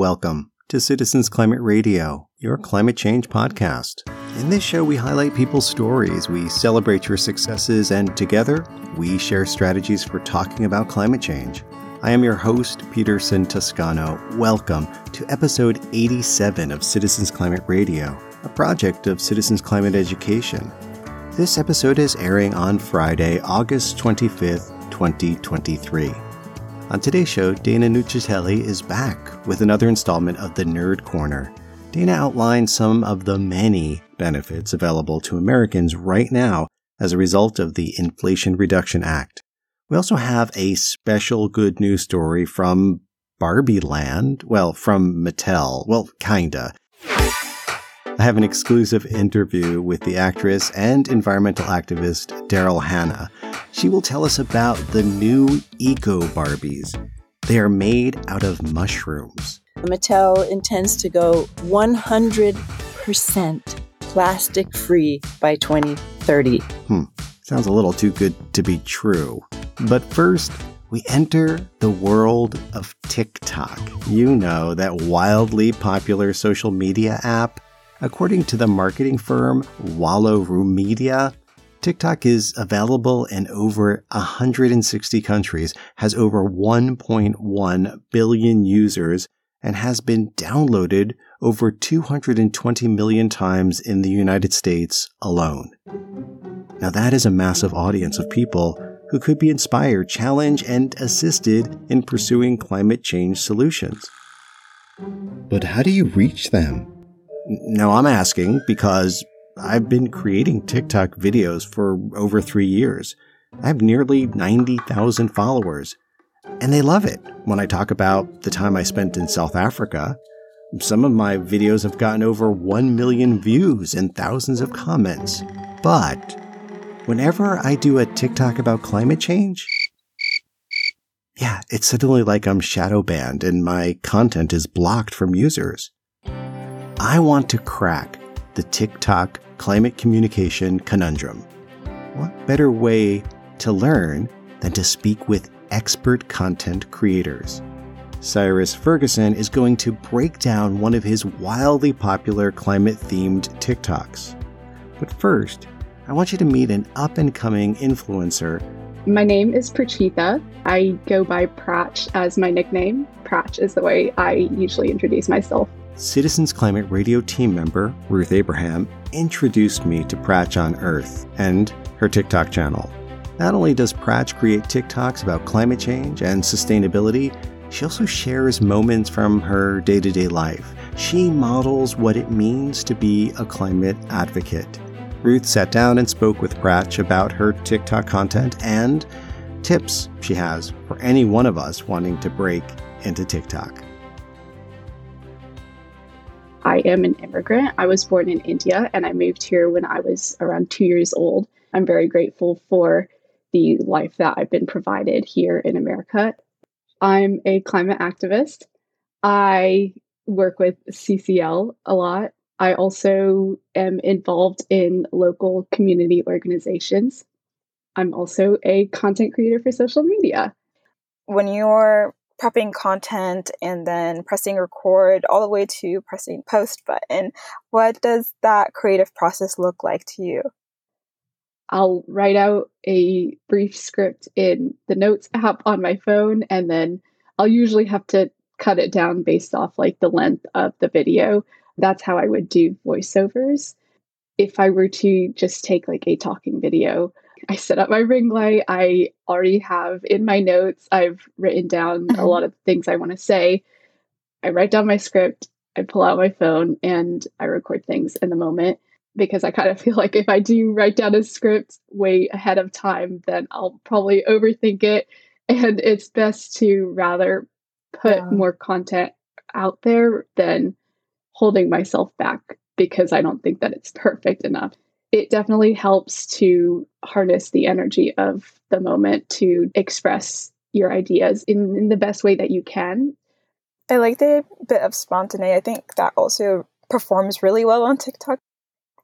Welcome to Citizens Climate Radio, your climate change podcast. In this show, we highlight people's stories, we celebrate your successes, and together, we share strategies for talking about climate change. I am your host, Peterson Toscano. Welcome to episode 87 of Citizens Climate Radio, a project of Citizens Climate Education. This episode is airing on Friday, August 25th, 2023. On today's show, Dana Nuccitelli is back with another installment of the Nerd Corner. Dana outlines some of the many benefits available to Americans right now as a result of the Inflation Reduction Act. We also have a special good news story from Barbie Land. Well, from Mattel. Well, kinda. I have an exclusive interview with the actress and environmental activist Daryl Hannah. She will tell us about the new Eco Barbies. They are made out of mushrooms. Mattel intends to go 100% plastic free by 2030. Hmm, sounds a little too good to be true. But first, we enter the world of TikTok. You know, that wildly popular social media app. According to the marketing firm Wallaroo Media, TikTok is available in over 160 countries, has over 1.1 billion users, and has been downloaded over 220 million times in the United States alone. Now, that is a massive audience of people who could be inspired, challenged, and assisted in pursuing climate change solutions. But how do you reach them? Now, I'm asking because I've been creating TikTok videos for over three years. I have nearly 90,000 followers, and they love it. When I talk about the time I spent in South Africa, some of my videos have gotten over 1 million views and thousands of comments. But whenever I do a TikTok about climate change, yeah, it's suddenly like I'm shadow banned and my content is blocked from users. I want to crack the TikTok climate communication conundrum. What better way to learn than to speak with expert content creators? Cyrus Ferguson is going to break down one of his wildly popular climate themed TikToks. But first, I want you to meet an up and coming influencer. My name is Prachita. I go by Prach as my nickname. Prach is the way I usually introduce myself. Citizens Climate Radio team member Ruth Abraham introduced me to Prach on Earth and her TikTok channel. Not only does Prach create TikToks about climate change and sustainability, she also shares moments from her day to day life. She models what it means to be a climate advocate. Ruth sat down and spoke with Prach about her TikTok content and tips she has for any one of us wanting to break into TikTok. I am an immigrant. I was born in India and I moved here when I was around two years old. I'm very grateful for the life that I've been provided here in America. I'm a climate activist. I work with CCL a lot. I also am involved in local community organizations. I'm also a content creator for social media. When you're prepping content and then pressing record all the way to pressing post button, what does that creative process look like to you? I'll write out a brief script in the notes app on my phone and then I'll usually have to cut it down based off like the length of the video. That's how I would do voiceovers. If I were to just take like a talking video, I set up my ring light. I already have in my notes, I've written down a mm-hmm. lot of things I want to say. I write down my script, I pull out my phone, and I record things in the moment because I kind of feel like if I do write down a script way ahead of time, then I'll probably overthink it. And it's best to rather put yeah. more content out there than holding myself back because I don't think that it's perfect enough it definitely helps to harness the energy of the moment to express your ideas in, in the best way that you can. I like the bit of spontaneity. I think that also performs really well on TikTok.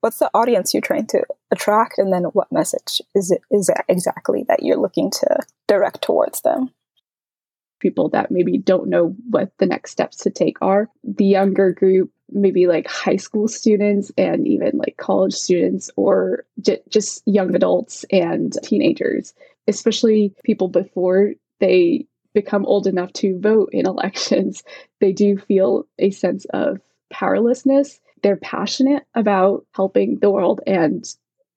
What's the audience you're trying to attract, and then what message is it is it exactly that you're looking to direct towards them? people that maybe don't know what the next steps to take are. The younger group, maybe like high school students and even like college students or j- just young adults and teenagers, especially people before they become old enough to vote in elections, they do feel a sense of powerlessness. They're passionate about helping the world and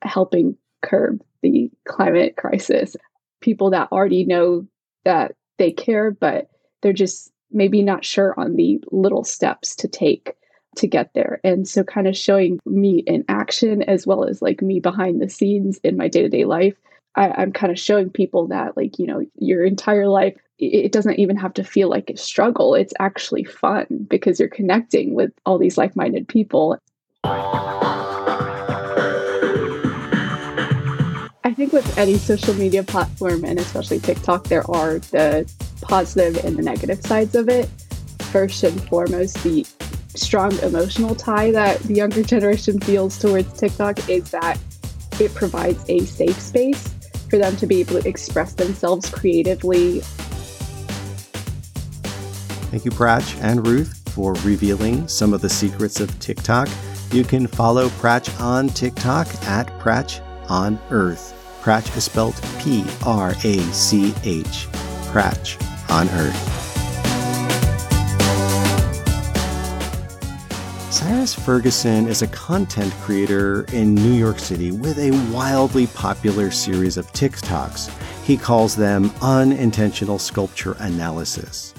helping curb the climate crisis. People that already know that they care, but they're just maybe not sure on the little steps to take to get there. And so, kind of showing me in action as well as like me behind the scenes in my day to day life. I, am kind of showing people that, like, you know, your entire life, it doesn't even have to feel like a struggle. It's actually fun because you're connecting with all these like minded people. I think with any social media platform, and especially TikTok, there are the positive and the negative sides of it. First and foremost, the strong emotional tie that the younger generation feels towards TikTok is that it provides a safe space for them to be able to express themselves creatively. Thank you, Prach and Ruth, for revealing some of the secrets of TikTok. You can follow Prach on TikTok at Prach on Earth. Prach is spelled P R A C H. Prach on Earth. Cyrus Ferguson is a content creator in New York City with a wildly popular series of TikToks. He calls them unintentional sculpture analysis.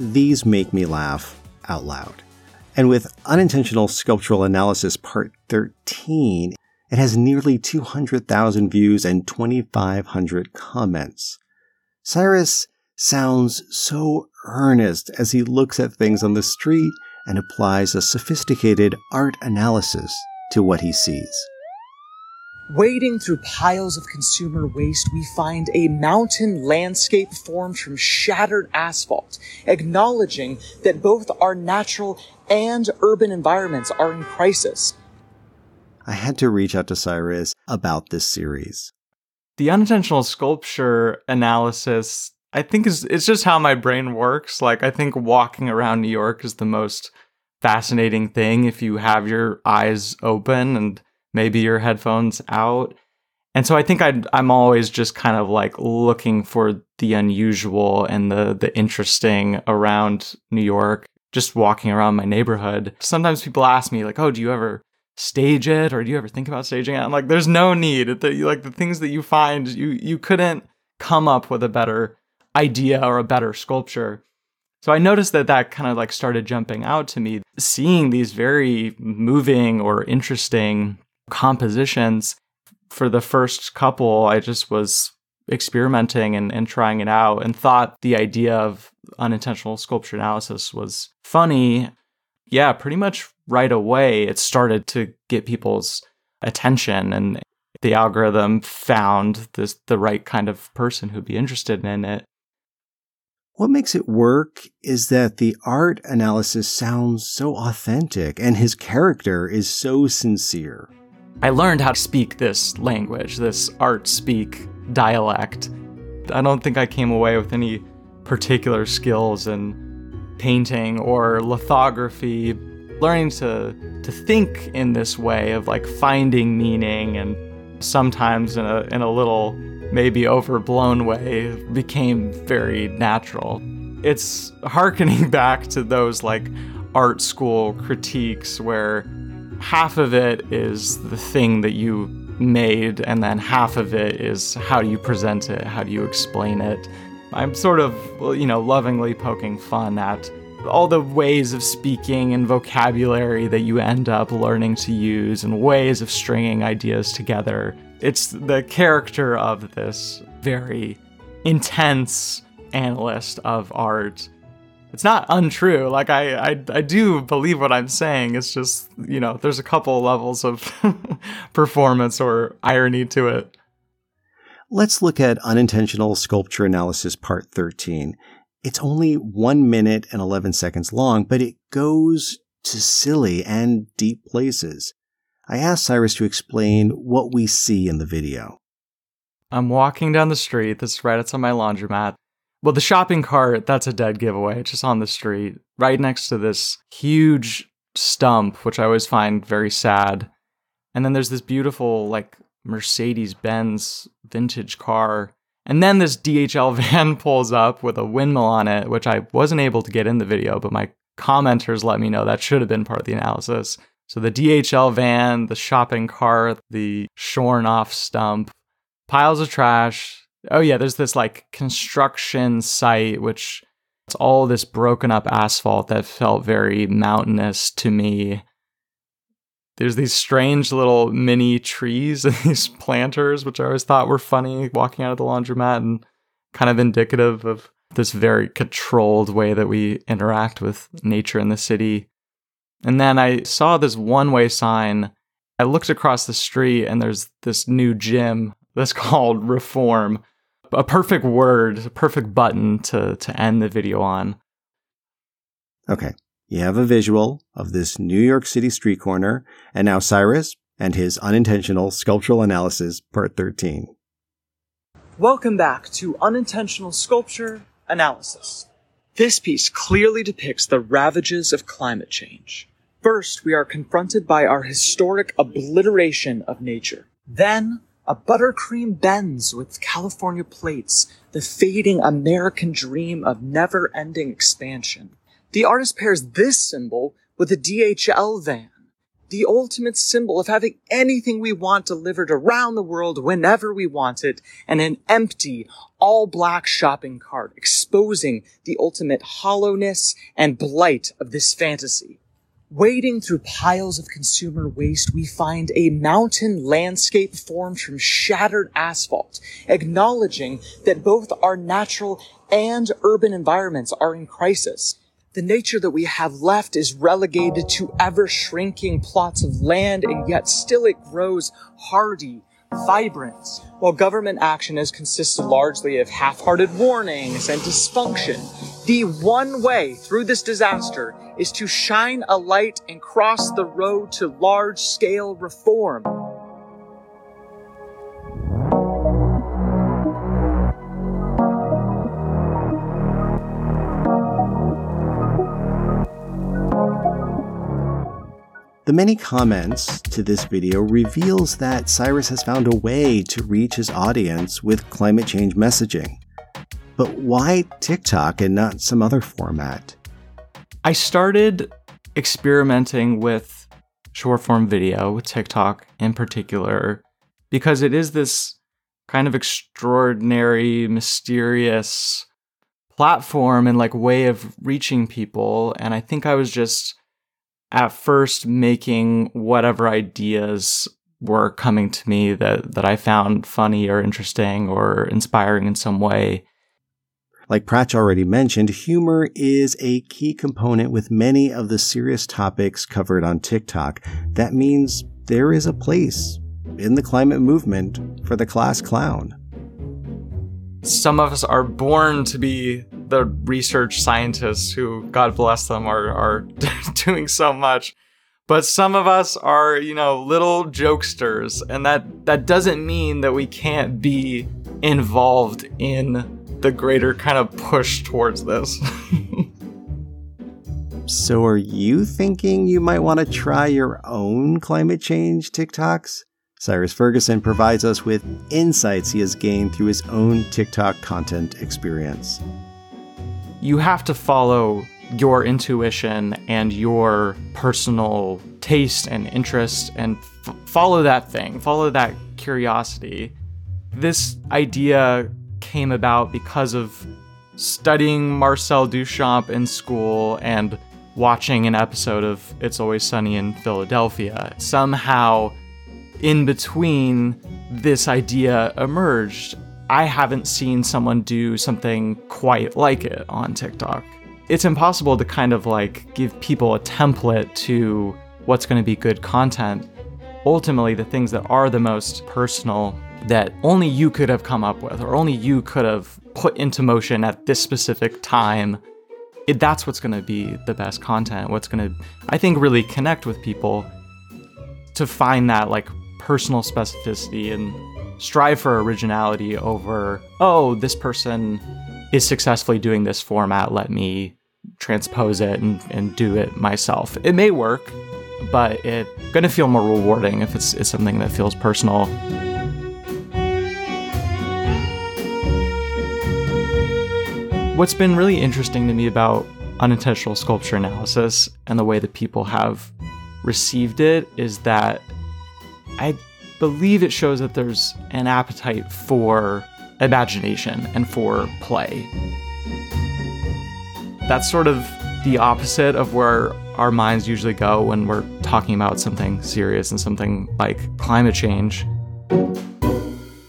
These make me laugh out loud. And with unintentional sculptural analysis part 13, it has nearly 200,000 views and 2,500 comments. Cyrus sounds so earnest as he looks at things on the street and applies a sophisticated art analysis to what he sees. Wading through piles of consumer waste, we find a mountain landscape formed from shattered asphalt, acknowledging that both our natural and urban environments are in crisis. I had to reach out to Cyrus about this series. The unintentional sculpture analysis, I think, is it's just how my brain works. Like, I think walking around New York is the most fascinating thing if you have your eyes open and maybe your headphones out. And so I think i am always just kind of like looking for the unusual and the the interesting around New York. Just walking around my neighborhood. Sometimes people ask me like, "Oh, do you ever stage it or do you ever think about staging it? I'm like, there's no need. The, like the things that you find, you you couldn't come up with a better idea or a better sculpture. So I noticed that that kind of like started jumping out to me, seeing these very moving or interesting compositions. For the first couple, I just was experimenting and, and trying it out and thought the idea of unintentional sculpture analysis was funny. Yeah, pretty much right away it started to get people's attention and the algorithm found this the right kind of person who'd be interested in it. What makes it work is that the art analysis sounds so authentic and his character is so sincere. I learned how to speak this language, this art speak dialect. I don't think I came away with any particular skills in painting or lithography, learning to to think in this way of like finding meaning and sometimes in a in a little maybe overblown way became very natural. It's harkening back to those like art school critiques where half of it is the thing that you made and then half of it is how do you present it, how do you explain it. I'm sort of, you know, lovingly poking fun at all the ways of speaking and vocabulary that you end up learning to use and ways of stringing ideas together. It's the character of this very intense analyst of art. It's not untrue. Like I, I, I do believe what I'm saying. It's just you know, there's a couple levels of performance or irony to it. Let's look at unintentional sculpture analysis part 13. It's only one minute and 11 seconds long, but it goes to silly and deep places. I asked Cyrus to explain what we see in the video. I'm walking down the street that's right outside my laundromat. Well, the shopping cart, that's a dead giveaway. It's just on the street, right next to this huge stump, which I always find very sad. And then there's this beautiful, like, Mercedes Benz vintage car. And then this DHL van pulls up with a windmill on it, which I wasn't able to get in the video, but my commenters let me know that should have been part of the analysis. So the DHL van, the shopping cart, the shorn off stump, piles of trash. Oh yeah, there's this like construction site which it's all this broken up asphalt that felt very mountainous to me. There's these strange little mini trees and these planters, which I always thought were funny walking out of the laundromat and kind of indicative of this very controlled way that we interact with nature in the city. And then I saw this one way sign. I looked across the street and there's this new gym that's called Reform. A perfect word, a perfect button to, to end the video on. Okay. You have a visual of this New York City street corner, and now Cyrus and his unintentional sculptural analysis, part 13. Welcome back to Unintentional Sculpture Analysis. This piece clearly depicts the ravages of climate change. First, we are confronted by our historic obliteration of nature. Then, a buttercream Benz with California plates, the fading American dream of never ending expansion. The artist pairs this symbol with a DHL van, the ultimate symbol of having anything we want delivered around the world whenever we want it, and an empty, all black shopping cart exposing the ultimate hollowness and blight of this fantasy. Wading through piles of consumer waste, we find a mountain landscape formed from shattered asphalt, acknowledging that both our natural and urban environments are in crisis the nature that we have left is relegated to ever shrinking plots of land, and yet still it grows hardy, vibrant. While government action has consisted largely of half-hearted warnings and dysfunction, the one way through this disaster is to shine a light and cross the road to large-scale reform. The many comments to this video reveals that Cyrus has found a way to reach his audience with climate change messaging. But why TikTok and not some other format? I started experimenting with short form video with TikTok in particular because it is this kind of extraordinary, mysterious platform and like way of reaching people and I think I was just at first making whatever ideas were coming to me that that I found funny or interesting or inspiring in some way. Like Prach already mentioned, humor is a key component with many of the serious topics covered on TikTok. That means there is a place in the climate movement for the class clown. Some of us are born to be the research scientists who, God bless them, are, are doing so much. But some of us are, you know, little jokesters, and that, that doesn't mean that we can't be involved in the greater kind of push towards this. so, are you thinking you might want to try your own climate change TikToks? Cyrus Ferguson provides us with insights he has gained through his own TikTok content experience you have to follow your intuition and your personal taste and interest and f- follow that thing, follow that curiosity. This idea came about because of studying Marcel Duchamp in school and watching an episode of It's Always Sunny in Philadelphia. Somehow, in between, this idea emerged I haven't seen someone do something quite like it on TikTok. It's impossible to kind of like give people a template to what's going to be good content. Ultimately, the things that are the most personal that only you could have come up with or only you could have put into motion at this specific time, it, that's what's going to be the best content. What's going to, I think, really connect with people to find that like personal specificity and strive for originality over, oh, this person is successfully doing this format, let me transpose it and, and do it myself. It may work, but it's gonna feel more rewarding if it's, it's something that feels personal. What's been really interesting to me about unintentional sculpture analysis and the way that people have received it is that I believe it shows that there's an appetite for imagination and for play. That's sort of the opposite of where our minds usually go when we're talking about something serious and something like climate change.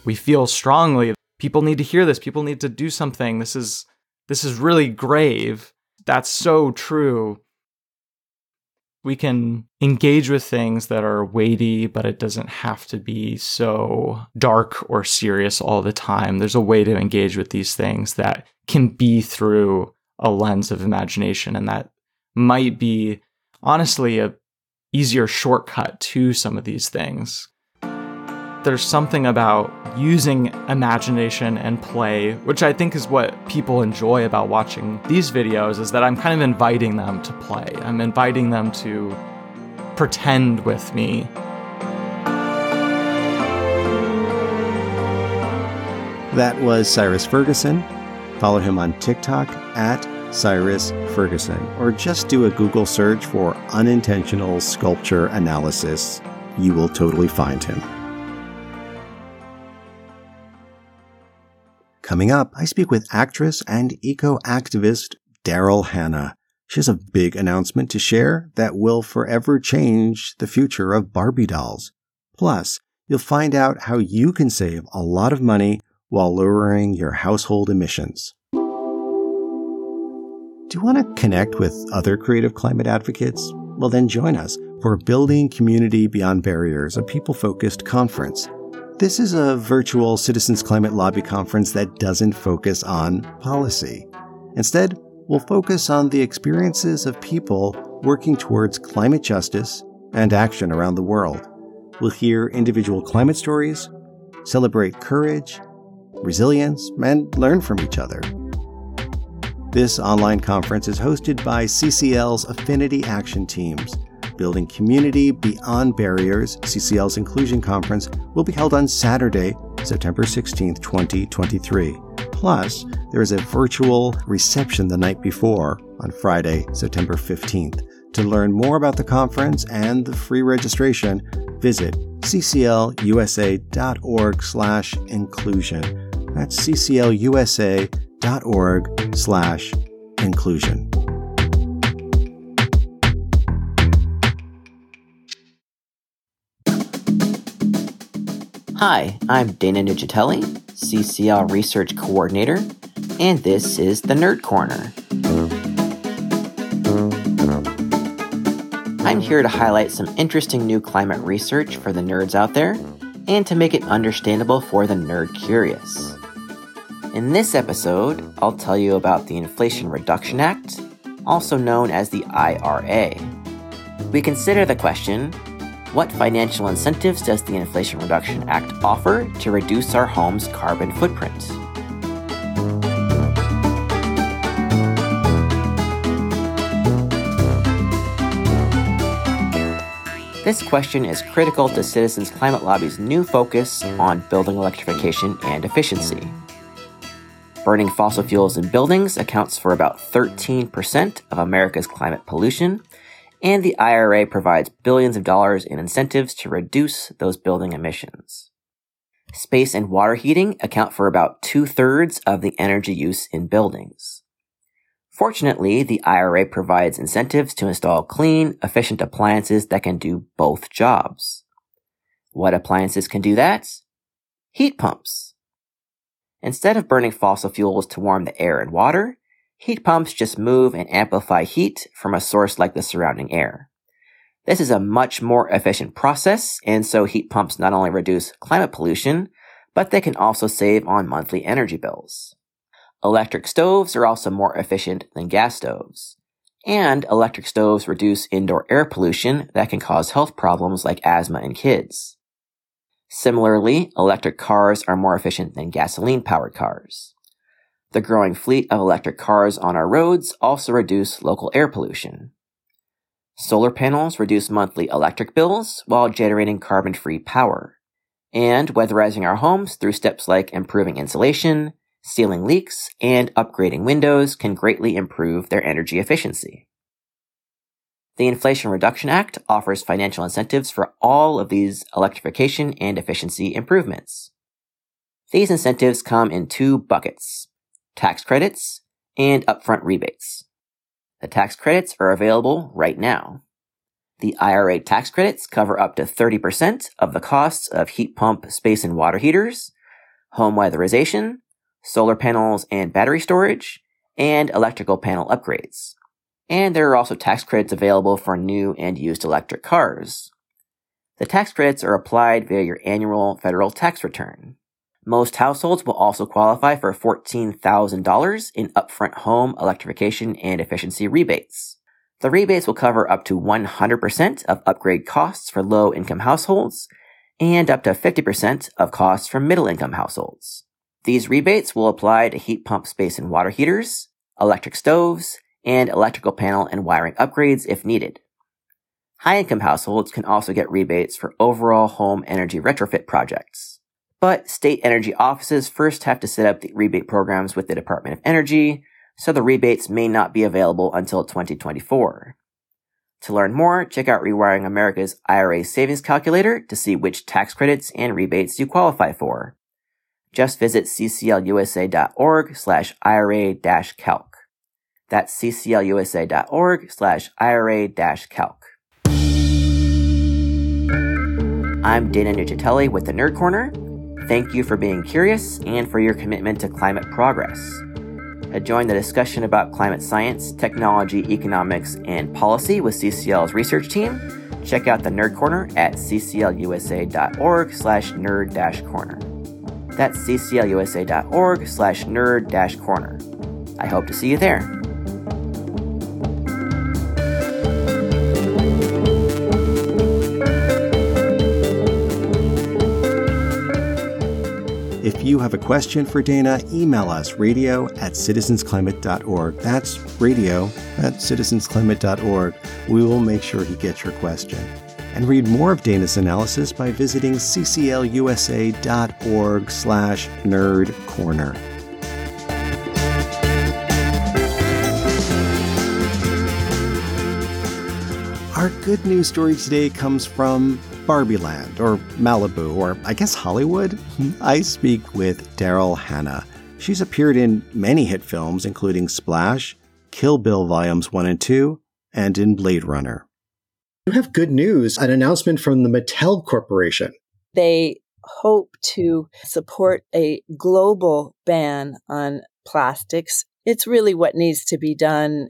We feel strongly people need to hear this, people need to do something. This is this is really grave. That's so true. We can engage with things that are weighty, but it doesn't have to be so dark or serious all the time. There's a way to engage with these things that can be through a lens of imagination and that might be honestly a easier shortcut to some of these things there's something about using imagination and play, which I think is what people enjoy about watching these videos, is that I'm kind of inviting them to play. I'm inviting them to pretend with me. That was Cyrus Ferguson. Follow him on TikTok at Cyrus Ferguson, or just do a Google search for unintentional sculpture analysis. You will totally find him. Coming up, I speak with actress and eco activist Daryl Hannah. She has a big announcement to share that will forever change the future of Barbie dolls. Plus, you'll find out how you can save a lot of money while lowering your household emissions. Do you want to connect with other creative climate advocates? Well, then join us for Building Community Beyond Barriers, a people focused conference. This is a virtual Citizens Climate Lobby conference that doesn't focus on policy. Instead, we'll focus on the experiences of people working towards climate justice and action around the world. We'll hear individual climate stories, celebrate courage, resilience, and learn from each other. This online conference is hosted by CCL's Affinity Action Teams Building Community Beyond Barriers, CCL's Inclusion Conference, will be held on Saturday, September 16, 2023. Plus, there is a virtual reception the night before on Friday, September 15th. To learn more about the conference and the free registration, visit cclusa.org slash inclusion. That's cclusa.org slash inclusion. Hi, I'm Dana Nuccitelli, CCL Research Coordinator, and this is the Nerd Corner. I'm here to highlight some interesting new climate research for the nerds out there and to make it understandable for the nerd curious. In this episode, I'll tell you about the Inflation Reduction Act, also known as the IRA. We consider the question what financial incentives does the Inflation Reduction Act offer to reduce our home's carbon footprint? This question is critical to Citizens Climate Lobby's new focus on building electrification and efficiency. Burning fossil fuels in buildings accounts for about 13% of America's climate pollution and the IRA provides billions of dollars in incentives to reduce those building emissions. Space and water heating account for about two thirds of the energy use in buildings. Fortunately, the IRA provides incentives to install clean, efficient appliances that can do both jobs. What appliances can do that? Heat pumps. Instead of burning fossil fuels to warm the air and water, Heat pumps just move and amplify heat from a source like the surrounding air. This is a much more efficient process, and so heat pumps not only reduce climate pollution, but they can also save on monthly energy bills. Electric stoves are also more efficient than gas stoves. And electric stoves reduce indoor air pollution that can cause health problems like asthma in kids. Similarly, electric cars are more efficient than gasoline powered cars. The growing fleet of electric cars on our roads also reduce local air pollution. Solar panels reduce monthly electric bills while generating carbon free power. And weatherizing our homes through steps like improving insulation, sealing leaks, and upgrading windows can greatly improve their energy efficiency. The Inflation Reduction Act offers financial incentives for all of these electrification and efficiency improvements. These incentives come in two buckets tax credits and upfront rebates. The tax credits are available right now. The IRA tax credits cover up to 30% of the costs of heat pump space and water heaters, home weatherization, solar panels and battery storage, and electrical panel upgrades. And there are also tax credits available for new and used electric cars. The tax credits are applied via your annual federal tax return. Most households will also qualify for $14,000 in upfront home electrification and efficiency rebates. The rebates will cover up to 100% of upgrade costs for low income households and up to 50% of costs for middle income households. These rebates will apply to heat pump space and water heaters, electric stoves, and electrical panel and wiring upgrades if needed. High income households can also get rebates for overall home energy retrofit projects. But state energy offices first have to set up the rebate programs with the Department of Energy, so the rebates may not be available until 2024. To learn more, check out Rewiring America's IRA savings calculator to see which tax credits and rebates you qualify for. Just visit cclusa.org slash IRA-calc. That's cclusa.org slash IRA-calc. I'm Dana Nuccitelli with the Nerd Corner. Thank you for being curious and for your commitment to climate progress. To join the discussion about climate science, technology, economics, and policy with CCL's research team, check out the Nerd Corner at cclusa.org slash nerd-corner. That's cclusa.org slash nerd-corner. I hope to see you there. You have a question for Dana, email us radio at citizensclimate.org. That's radio at citizensclimate.org. We will make sure he gets your question. And read more of Dana's analysis by visiting cclusa.org slash nerd corner. Our good news story today comes from Barbie Land, or Malibu, or I guess Hollywood. I speak with Daryl Hannah. She's appeared in many hit films, including Splash, Kill Bill Volumes 1 and 2, and in Blade Runner. You have good news an announcement from the Mattel Corporation. They hope to support a global ban on plastics. It's really what needs to be done.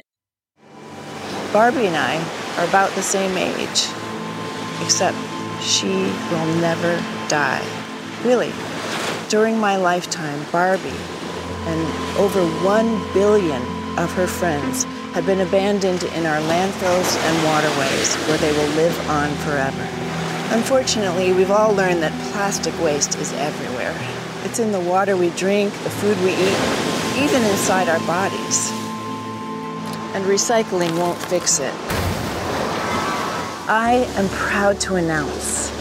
Barbie and I are about the same age, except she will never die. Really, during my lifetime, Barbie and over one billion of her friends have been abandoned in our landfills and waterways where they will live on forever. Unfortunately, we've all learned that plastic waste is everywhere. It's in the water we drink, the food we eat, even inside our bodies. And recycling won't fix it. I am proud to announce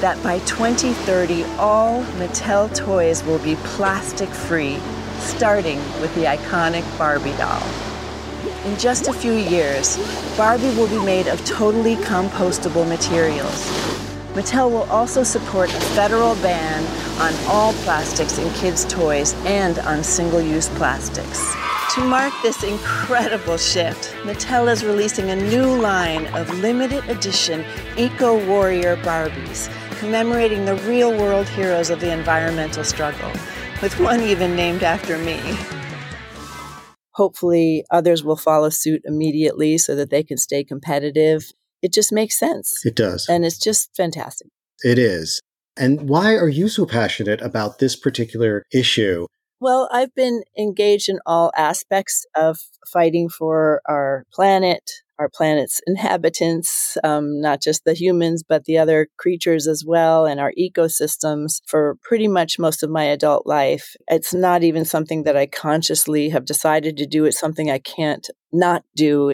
that by 2030, all Mattel toys will be plastic free, starting with the iconic Barbie doll. In just a few years, Barbie will be made of totally compostable materials. Mattel will also support a federal ban on all plastics in kids' toys and on single use plastics. To mark this incredible shift, Mattel is releasing a new line of limited edition Eco Warrior Barbies, commemorating the real world heroes of the environmental struggle, with one even named after me. Hopefully, others will follow suit immediately so that they can stay competitive. It just makes sense. It does. And it's just fantastic. It is. And why are you so passionate about this particular issue? Well, I've been engaged in all aspects of fighting for our planet, our planet's inhabitants, um, not just the humans, but the other creatures as well, and our ecosystems for pretty much most of my adult life. It's not even something that I consciously have decided to do. It's something I can't not do.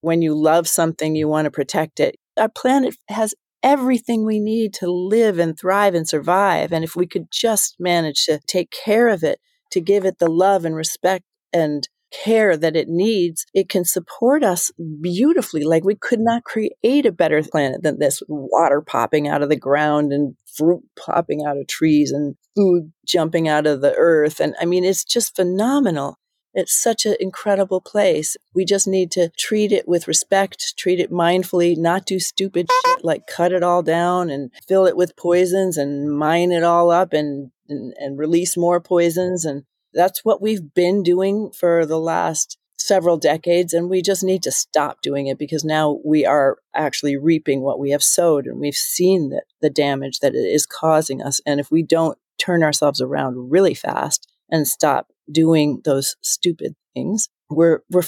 When you love something, you want to protect it. Our planet has everything we need to live and thrive and survive. And if we could just manage to take care of it, to give it the love and respect and care that it needs, it can support us beautifully. Like we could not create a better planet than this water popping out of the ground and fruit popping out of trees and food jumping out of the earth. And I mean, it's just phenomenal. It's such an incredible place. We just need to treat it with respect, treat it mindfully, not do stupid shit like cut it all down and fill it with poisons and mine it all up and, and, and release more poisons. And that's what we've been doing for the last several decades. And we just need to stop doing it because now we are actually reaping what we have sowed and we've seen the, the damage that it is causing us. And if we don't turn ourselves around really fast and stop doing those stupid things, we're, we're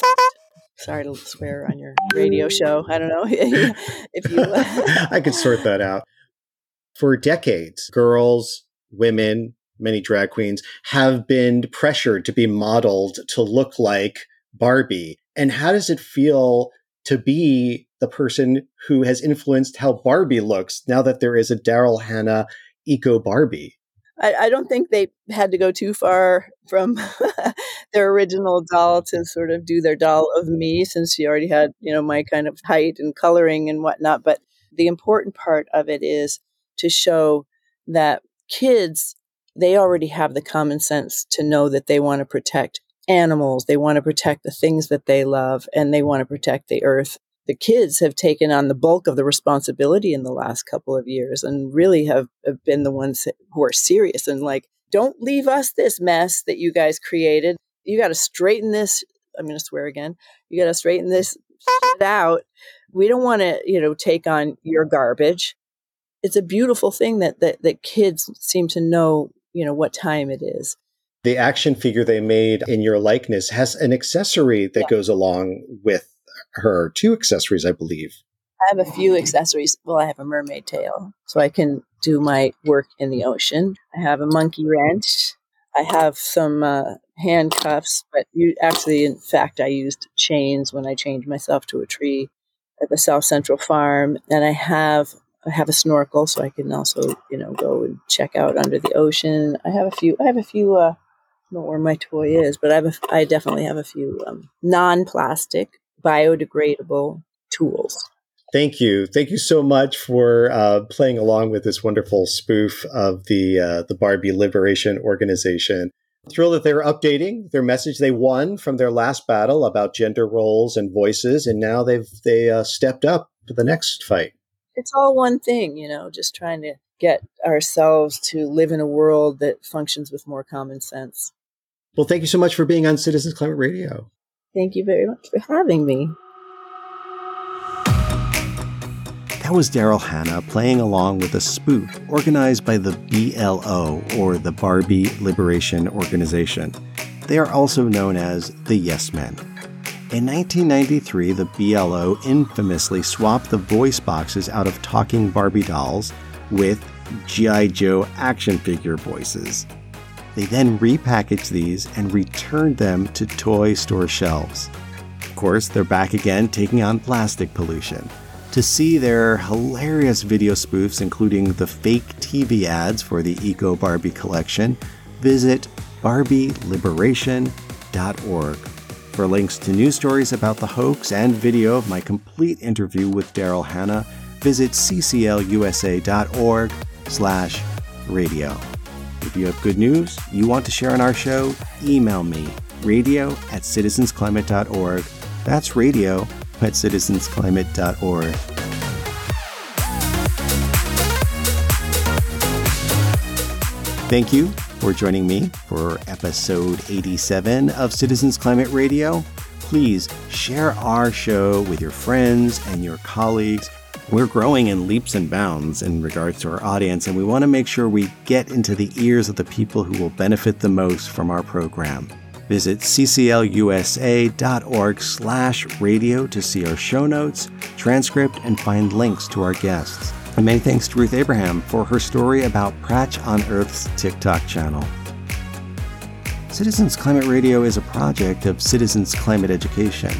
sorry to swear on your radio show. I don't know if you. I could sort that out. For decades, girls, women, many drag queens have been pressured to be modeled to look like Barbie. And how does it feel to be the person who has influenced how Barbie looks now that there is a Daryl Hannah Eco Barbie? I, I, don't think they had to go too far from their original doll to sort of do their doll of me since she already had, you know, my kind of height and coloring and whatnot. But the important part of it is to show that kids they already have the common sense to know that they want to protect animals, they want to protect the things that they love, and they want to protect the earth. The kids have taken on the bulk of the responsibility in the last couple of years and really have, have been the ones who are serious and like, don't leave us this mess that you guys created. You got to straighten this. I'm going to swear again. You got to straighten this out. We don't want to, you know, take on your garbage. It's a beautiful thing that, that that kids seem to know you know what time it is. The action figure they made in your likeness has an accessory that yeah. goes along with her two accessories i believe. I have a few accessories. Well i have a mermaid tail so i can do my work in the ocean. I have a monkey wrench. I have some uh, handcuffs but you actually in fact i used chains when i chained myself to a tree at the south central farm and i have I have a snorkel, so I can also, you know, go and check out under the ocean. I have a few. I have a few. Uh, I don't know where my toy is, but I have. A, I definitely have a few um, non-plastic, biodegradable tools. Thank you, thank you so much for uh, playing along with this wonderful spoof of the uh, the Barbie Liberation Organization. Thrilled that they're updating their message. They won from their last battle about gender roles and voices, and now they've they uh, stepped up for the next fight it's all one thing, you know, just trying to get ourselves to live in a world that functions with more common sense. Well, thank you so much for being on Citizens Climate Radio. Thank you very much for having me. That was Daryl Hannah playing along with a spoof organized by the BLO, or the Barbie Liberation Organization. They are also known as the Yes Men. In 1993, the BLO infamously swapped the voice boxes out of talking Barbie dolls with G.I. Joe action figure voices. They then repackaged these and returned them to toy store shelves. Of course, they're back again taking on plastic pollution. To see their hilarious video spoofs, including the fake TV ads for the Eco Barbie collection, visit barbieliberation.org. For links to news stories about the hoax and video of my complete interview with Daryl Hannah, visit cclusa.org slash radio. If you have good news you want to share on our show, email me, radio at citizensclimate.org. That's radio at citizensclimate.org. Thank you for joining me for episode 87 of Citizens Climate Radio. Please share our show with your friends and your colleagues. We're growing in leaps and bounds in regards to our audience, and we want to make sure we get into the ears of the people who will benefit the most from our program. Visit cclusa.org slash radio to see our show notes, transcript, and find links to our guests. And many thanks to Ruth Abraham for her story about Prach on Earth's TikTok channel. Citizens Climate Radio is a project of Citizens Climate Education.